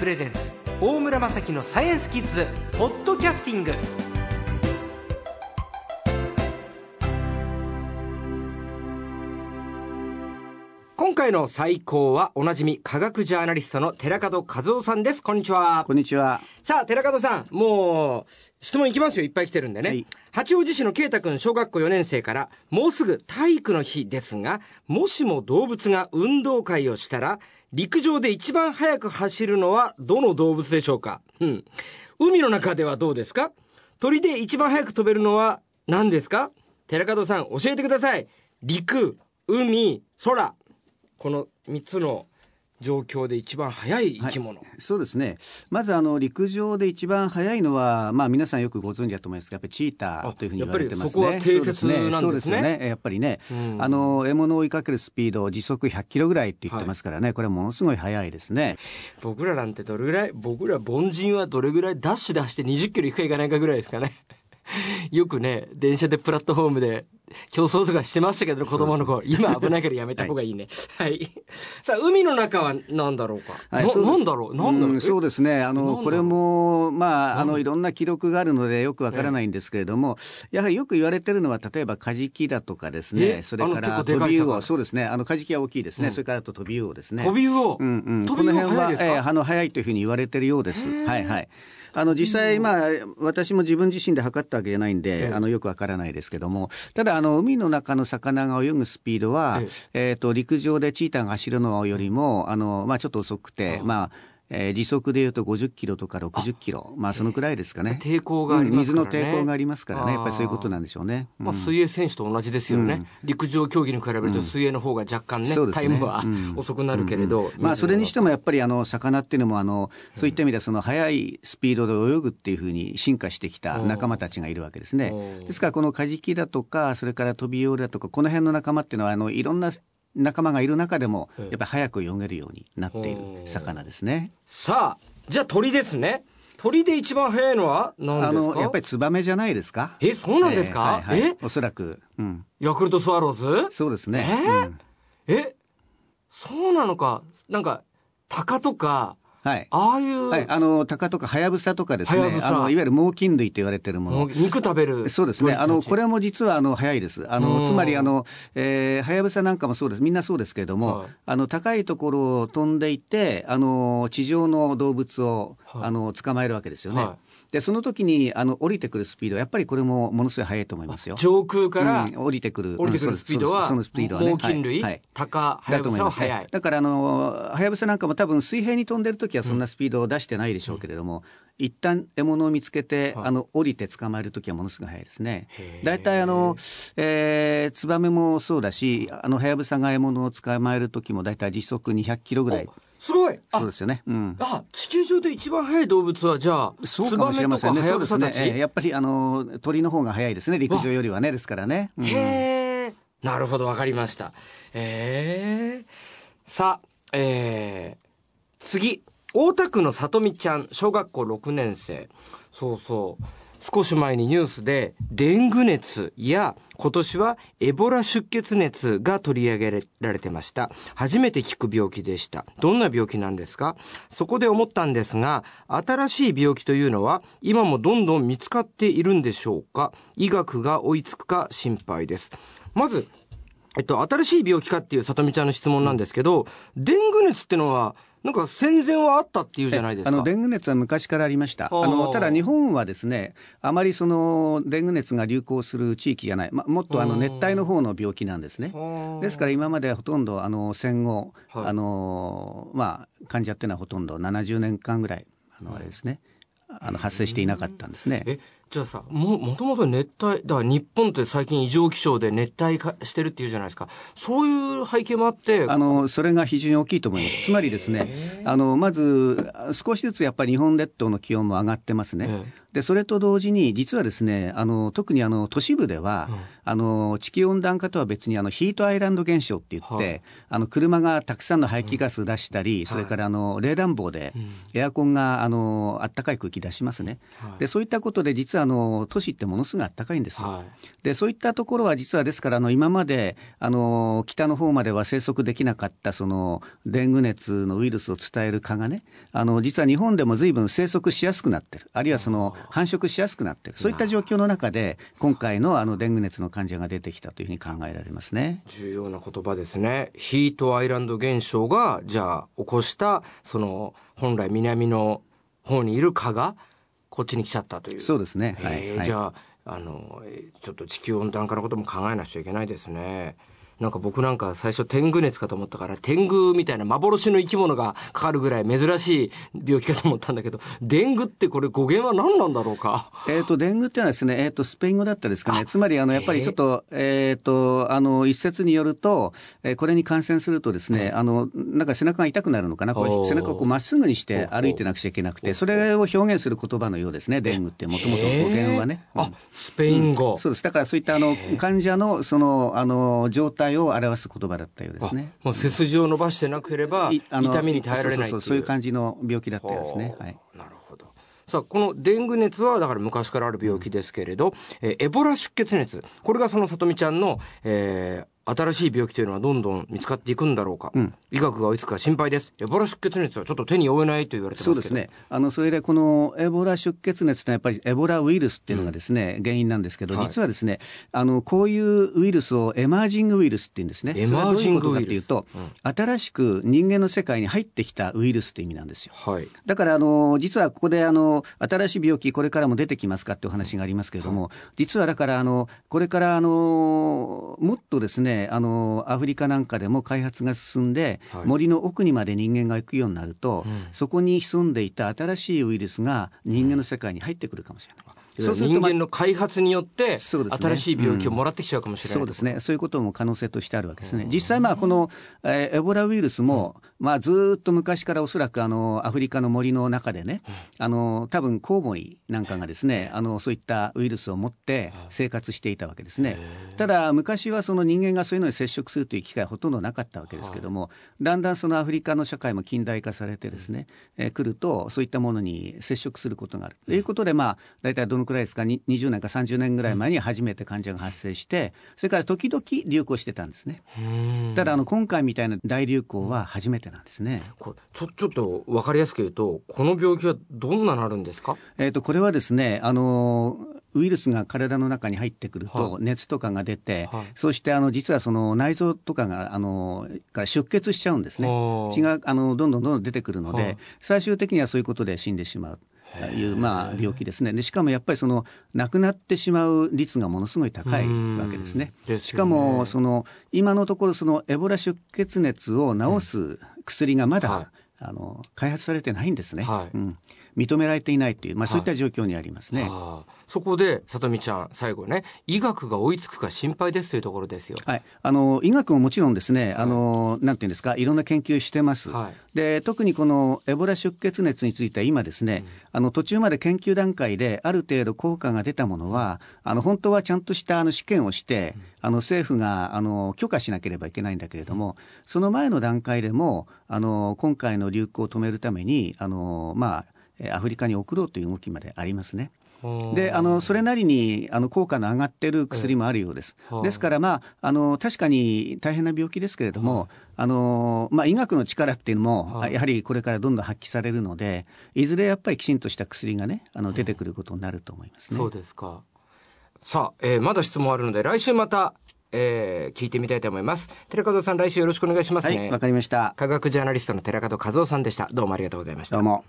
プレゼンツ大村雅樹のサイエンスキッズポッドキャスティング。回の最高はおなじみ科学ジャーナリストの寺門和夫さんです。こんにちは。こんにちは。さあ寺門さんもう質問いきますよ。いっぱい来てるんでね、はい。八王子市の圭太君小学校4年生からもうすぐ体育の日ですがもしも動物が運動会をしたら陸上で一番速く走るのはどの動物でしょうか？うん。海の中ではどうですか？鳥で一番速く飛べるのは何ですか？寺門さん教えてください。陸海空この3つの状況で一番速い生き物、そうですね。まずあの陸上で一番速いのは、まあ皆さんよくご存知だと思いますが、やっぱりチーターというふうに言われてますね。やっぱりそこは定説なんですねそうですよね。やっぱりね、うんあの獲物を追いかけるスピード時速100キロぐらいって言ってますからね、これはものすごい速いですね。僕らなんてどれぐらい僕ら凡人はどれぐらいダッシュ出して20キロ行くか行かないかぐらいですかねよくね電車でプラットフォームで競争とかしてましたけど子供の頃。今危ないからやめた方がいいね。はい、さあ海の中は何だろうか、なそうです。なんだろう？なんだろう、んそうですね。あの、これも、まあ、あの、いろんな記録があるのでよくわからないんですけれども、やはりよく言われてるのは、例えばカジキだとかですえ？ね、それから結構でかい魚飛び魚、そうですね。あの、カジキは大きいですね。それからあと飛び魚ですね。飛び魚、うんうん、この辺は、えーあの早いというふうに言われてるようです。はいはい。あの実際、まあ、私も自分自身で測ったわけじゃないんで、ええ。あのよくわからないですけども、ただあの、海の中の魚が泳ぐスピードは、えっ、と陸上でチーターが走るのよりも、あのまあ、ちょっと遅くて、あまあえー時速でいうと50キロとか60キロ、まあそのくらいですかね。抵抗がありますからね。うん水の抵抗がありますからね、やっぱりそういうことなんでしょうね。うんまあ、水泳選手と同じですよね、うん。陸上競技に比べると水泳の方が若干ね,、ね。タイムはうん。遅くなるけれど、まあ、それにしてもやっぱりあの魚っていうのもあのそういった意味ではその速いスピードで泳ぐっていうふうに進化してきた仲間たちがいるわけですね。ですからこのカジキだとかそれからトビウオだとかこの辺の仲間っていうのはあのいろんな仲間がいる中でもええ。やっぱり早く泳げるようになっている魚ですね。さあじゃあ鳥ですね。鳥で一番速いのは何あですか？のやっぱりツバメじゃないですか？えそうなんですか？えーはいはい。え？おそらく、うん、ヤクルトスワローズ？そうですね。え？ーうん。え？そうなのか。なんか鷹とかはい。ああいう、はい、あの鷹とかハヤブサとかですねハヤブサあのいわゆる猛禽類と言われているもの肉食べるそうですね。あの、これれも実は、あの、早いです。あうんの、つまり、あの、えー、はやぶさなんかもそうです。みんなそうですけれども、はいあの、高いところを飛んでいて、あの、地上の動物を、はいあの、捕まえるわけですよね。はで、その時に、あの、降りてくるスピード、やっぱりこれもものすごい速いと思いますよ。上空からうん降りてくる。降りてくる。うんスピードは、そうですそのスピードはね。猛禽類、はい。はい。鷹はやぶさは速い、だからあのはやぶさなんかも多分水平に飛んでる時はそんなスピードを出してないでしょうけれども、一旦獲物を見つけて、はい。あの降りて捕まえる時はものすごい速いですね。大体あの、えーツバメもそうだしあのはやぶさが獲物を捕まえる時も大体時速200キロぐらいすごい。あそうですよね。うん。あ地球上で一番速い動物はじゃあそうかもしれませんね。そうですね。えーやっぱりあの鳥の方が速いですね。陸上よりはねですからね。うん。へえ。なるほどわかりました。ええ。さあえー、次。大田区のさとみちゃん小学校6年生。そうそう少し前にニュースでデング熱や今年はエボラ出血熱が取り上げられてました。初めて聞く病気でした。どんな病気なんですか？そこで思ったんですが新しい病気というのは今もどんどん見つかっているんでしょうか？医学が追いつくか心配です。まずえっと、新しい病気かっていうさとみちゃんの質問なんですけど、デング熱ってのは、なんか戦前はあったっていうじゃないですか。あのデング熱は昔からありました。あのただ日本はですね、あまりそのデング熱が流行する地域じゃない、ま、もっとあのうん熱帯の方の病気なんですね。ですから今までほとんどあの戦後、はいあのまあ患者っていうのはほとんど70年間ぐらいあのあれですね、あの発生していなかったんですね。え、じゃあさ、も、もともと熱帯、だから日本って最近異常気象で熱帯化してるっていうじゃないですか。そういう背景もあって、あのそれが非常に大きいと思います。つまりですね、あのまず少しずつやっぱり日本列島の気温も上がってますね。えでそれと同時に実はですねあの特にあの都市部では、うん。あの地球温暖化とは別にあのヒートアイランド現象って言って、はい。あの車がたくさんの排気ガス出したり、それからあの冷暖房でうん。エアコンがあの暖かい空気出しますね。はい。でそういったことで実はあの都市ってものすごい暖かいんですよ。はいでそういったところは実はですからあの今まであの北の方までは生息できなかったそのデング熱のウイルスを伝える蚊がねあの実は日本でも随分生息しやすくなってるあるいはその繁殖しやすくなってるそういった状況の中で今回のあのデング熱の患者が出てきたというふうに考えられますね。重要な言葉ですね。ヒートアイランド現象が、じゃあ、起こした、その、本来南の方にいる蚊が、こっちに来ちゃったという。そうですね。えーじゃあ、あの、えーちょっと地球温暖化のことも考えなくちゃいけないですね。なんか僕なんか最初天狗熱かと思ったから天狗みたいな幻の生き物がかかるぐらい珍しい病気かと思ったんだけど、デングってこれ語源は何なんだろうか？えっ、と、デングっていうのはですね、えっ、と、スペイン語だったですかね。つまり、あの、やっぱりちょっと、えっ、と、あの、一説によると、えーこれに感染するとですね、あの、なんか背中が痛くなるのかな？こう背中をこうまっすぐにして歩いてなくちゃいけなくて、それを表現する言葉のようですね、デングって、もともと語源はね。あ、スペイン語。そうです。だからそういったあの患者のそのあの状態を表す言葉だったようですね。もう背筋を伸ばしてなければ痛みに耐えられないそういう感じの病気だったようですね。はい。なるほど。さあ、このデング熱は、だから昔からある病気ですけれど、えーエボラ出血熱。これがその里美ちゃんの、えー新しい病気というのはどんどん見つかっていくんだろうか。ん医学が追いつくか心配です。エボラ出血熱はちょっと手に負えないと言われてますけど。そうですね。あの、それでこのエボラ出血熱ってやっぱりエボラウイルスっていうのがですね、原因なんですけど、はい実はですね、あの、こういうウイルスをエマージングウイルスって言うんですね。エマージングウイルスそれはどういうことうと、新しく人間の世界に入ってきたウイルスって意味なんですよ。はい。だからあの実はここであの新しい病気これからも出てきますかってお話がありますけれども、実はだからあのこれからあのもっとですねあのアフリカなんかでも開発が進んで、はい。森の奥にまで人間が行くようになると、うん。そこに潜んでいた新しいウイルスが人間の世界に入ってくるかもしれない。人するとまあ間の開発によって、新しい病気をもらってきちゃうかもしれない。そうです。ね、そういうことも可能性としてあるわけですね。実際、まあ、この、えーエボラウイルスも、まあ、ずーっと昔からおそらくあのアフリカの森の中でね、あの多分コウモリなんかがですねあのそういったウイルスを持って生活していたわけですね。ただ、昔はその人間がそういうのに接触するという機会はほとんどなかったわけですけども、だんだんそのアフリカの社会も近代化されてですね、えー来ると、そういったものに接触することがある。ということで、まあ、大体どのくらいですか、に20年か30年ぐらい前に初めて患者が発生して、それから時々流行してたんですね。うん。ただ、あの、今回みたいな大流行は初めてなんですね。これちょ、ちょっと分かりやすく言うと、この病気はどんななるんですか？えっ、と、これはですね、あの、ウイルスが体の中に入ってくるとは熱とかが出て、はい。そしてあの実はその内臓とかがあのから出血しちゃうんですね。はあ血があのどんどんどんどん出てくるので、はい。最終的にはそういうことで死んでしまう。いうまあ病気ですね。でしかもやっぱりその亡くなってしまう率がものすごい高いわけですね。すよね。しかもその今のところそのエボラ出血熱を治す薬がまだ、はい。あの開発されてないんですね、はい。うん、認められていないという、まあ、そういった状況にありますね。ああそこで、さとみちゃん、最後ね、医学が追いつくか心配ですというところですよ。はい、あの医学ももちろんですね、あのなんていうんですか、いろんな研究してます、はい。で特にこのエボラ出血熱については今ですね、あの途中まで研究段階である程度効果が出たものは、あの本当はちゃんとしたあの試験をして、あの政府があの許可しなければいけないんだけれども、その前の段階でも、あの今回の流行を止めるために、あのまあ、えアフリカに送ろうという動きまでありますね。であのそれなりにあの効果の上がってる薬もあるようです。はあですから、まあ、あの確かに大変な病気ですけれども、あのまあ、医学の力っていうのも、はいやはりこれからどんどん発揮されるのでいずれやっぱりきちんとした薬がねあの出てくることになると思いますね。そうですか。さあ、えーまだ質問あるので、来週また、えー聞いてみたいと思います。寺門さん、来週よろしくお願いしますね。はい、わかりました。科学ジャーナリストの寺門和夫さんでした。どうもありがとうございましたどう。も。